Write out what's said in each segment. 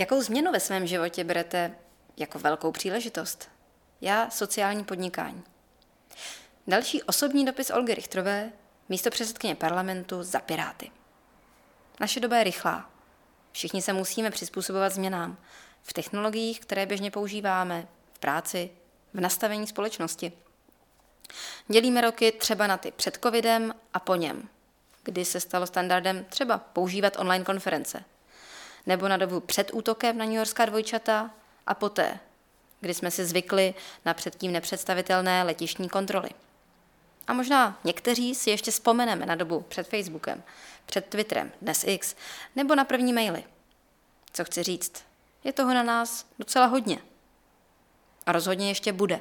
Jakou změnu ve svém životě berete jako velkou příležitost? Já sociální podnikání. Další osobní dopis Olgy Richtrové, místo předsedkyně parlamentu za Piráty. Naše doba je rychlá. Všichni se musíme přizpůsobovat změnám v technologiích, které běžně používáme, v práci, v nastavení společnosti. Dělíme roky třeba na ty před covidem a po něm, kdy se stalo standardem třeba používat online konference, nebo na dobu před útokem na New Yorkská dvojčata a poté, kdy jsme si zvykli na předtím nepředstavitelné letišní kontroly. A možná někteří si ještě vzpomeneme na dobu před Facebookem, před Twitterem, dnes X, nebo na první maily. Co chci říct, je toho na nás docela hodně. A rozhodně ještě bude.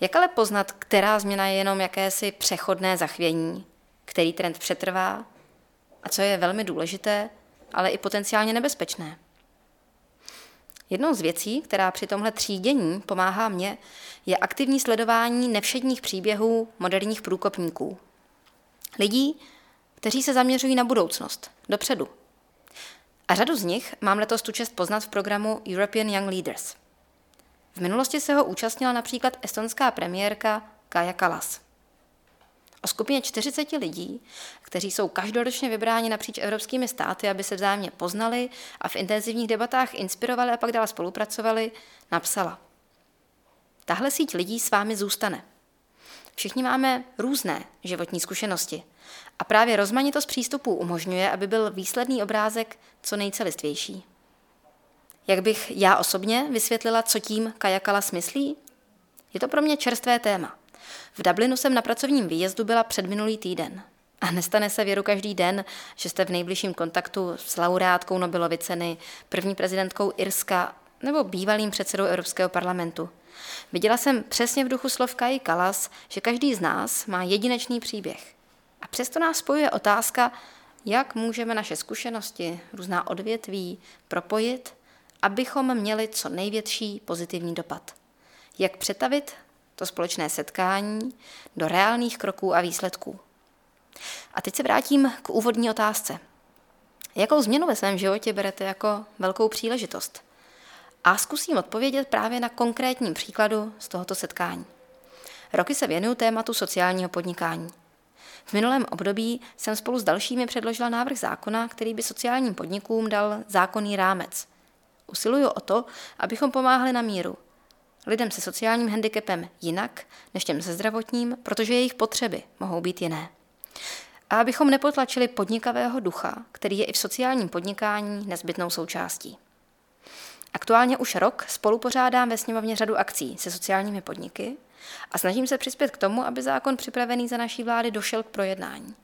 Jak ale poznat, která změna je jenom jakési přechodné zachvění, který trend přetrvá a co je velmi důležité, ale i potenciálně nebezpečné? Jednou z věcí, která při tomhle třídění pomáhá mně, je aktivní sledování nevšedních příběhů moderních průkopníků. Lidí, kteří se zaměřují na budoucnost, dopředu. A řadu z nich mám letos tu čest poznat v programu European Young Leaders. V minulosti se ho účastnila například estonská premiérka Kaja Kalas. O skupině 40 lidí, kteří jsou každoročně vybráni napříč evropskými státy, aby se vzájemně poznali a v intenzivních debatách inspirovali a pak dál spolupracovali, napsala. Tahle síť lidí s vámi zůstane. Všichni máme různé životní zkušenosti a právě rozmanitost přístupů umožňuje, aby byl výsledný obrázek co nejcelistvější. Jak bych já osobně vysvětlila, co tím Kajakala smyslí? Je to pro mě čerstvé téma. V Dublinu jsem na pracovním výjezdu byla před minulý týden. A nestane se věru každý den, že jste v nejbližším kontaktu s laureátkou Nobelovy ceny, první prezidentkou Irska nebo bývalým předsedou Evropského parlamentu. Viděla jsem přesně v duchu slov Kai Kalas, že každý z nás má jedinečný příběh. A přesto nás spojuje otázka, jak můžeme naše zkušenosti, různá odvětví propojit, abychom měli co největší pozitivní dopad. Jak přetavit to společné setkání do reálných kroků a výsledků. A teď se vrátím k úvodní otázce. Jakou změnu ve svém životě berete jako velkou příležitost? A zkusím odpovědět právě na konkrétním příkladu z tohoto setkání. Roky se věnuju tématu sociálního podnikání. V minulém období jsem spolu s dalšími předložila návrh zákona, který by sociálním podnikům dal zákonný rámec. Usiluju o to, abychom pomáhali na míru – lidem se sociálním handicapem jinak než těm se zdravotním, protože jejich potřeby mohou být jiné. A abychom nepotlačili podnikavého ducha, který je i v sociálním podnikání nezbytnou součástí. Aktuálně už rok spolupořádám ve sněmovně řadu akcí se sociálními podniky a snažím se přispět k tomu, aby zákon připravený za naší vlády došel k projednání.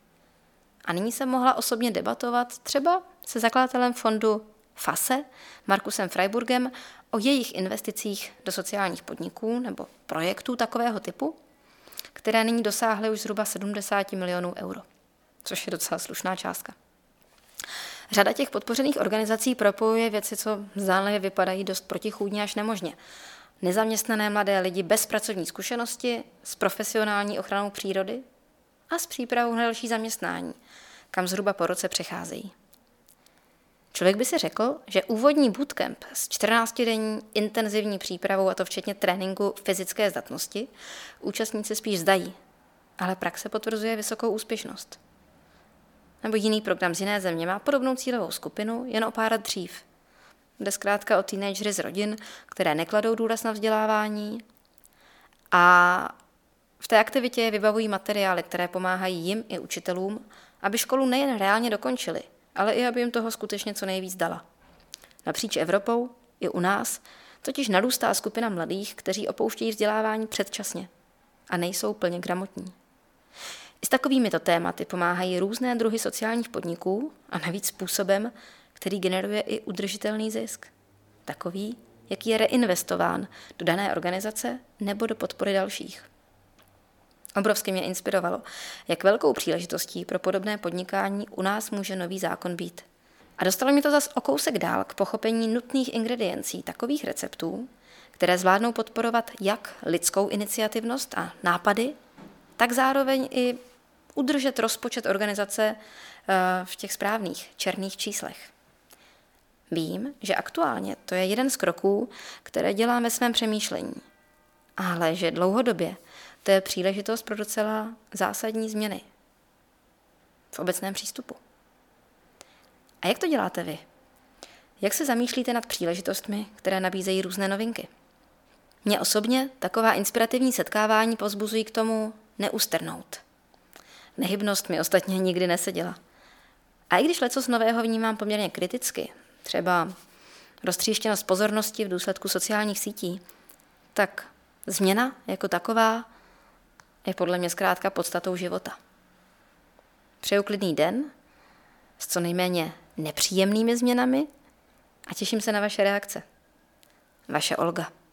A nyní jsem mohla osobně debatovat třeba se zakladatelem fondu FASE, Markusem Freiburgem, o jejich investicích do sociálních podniků nebo projektů takového typu, které nyní dosáhly už zhruba 70 milionů euro, což je docela slušná částka. Řada těch podpořených organizací propojuje věci, co zdánlivě vypadají dost protichůdně až nemožně. Nezaměstnané mladé lidi bez pracovní zkušenosti, s profesionální ochranou přírody a s přípravou na další zaměstnání, kam zhruba po roce přecházejí. Člověk by si řekl, že úvodní bootcamp s 14-denní intenzivní přípravou, a to včetně tréninku fyzické zdatnosti, účastníci spíš zdají, ale praxe potvrzuje vysokou úspěšnost. Nebo jiný program z jiné země má podobnou cílovou skupinu, jen o pár dřív. Jde zkrátka o teenagery z rodin, které nekladou důraz na vzdělávání a v té aktivitě vybavují materiály, které pomáhají jim i učitelům, aby školu nejen reálně dokončili – ale i aby jim toho skutečně co nejvíc dala. Napříč Evropou i u nás totiž narůstá skupina mladých, kteří opouštějí vzdělávání předčasně a nejsou plně gramotní. I s takovými to tématy pomáhají různé druhy sociálních podniků a navíc způsobem, který generuje i udržitelný zisk. Takový, jaký je reinvestován do dané organizace nebo do podpory dalších. Obrovsky mě inspirovalo, jak velkou příležitostí pro podobné podnikání u nás může nový zákon být. A dostalo mi to zas o kousek dál k pochopení nutných ingrediencí takových receptů, které zvládnou podporovat jak lidskou iniciativnost a nápady, tak zároveň i udržet rozpočet organizace eh, v těch správných černých číslech. Vím, že aktuálně to je jeden z kroků, které dělám ve svém přemýšlení. Ale že dlouhodobě to je příležitost pro docela zásadní změny v obecném přístupu. A jak to děláte vy? Jak se zamýšlíte nad příležitostmi, které nabízejí různé novinky? Mě osobně taková inspirativní setkávání pozbuzují k tomu neustrnout. Nehybnost mi ostatně nikdy neseděla. A i když leco z nového vnímám poměrně kriticky, třeba roztříštěnost pozornosti v důsledku sociálních sítí, tak změna jako taková je podle mě zkrátka podstatou života. Přeju klidný den s co nejméně nepříjemnými změnami a těším se na vaše reakce. Vaše Olga.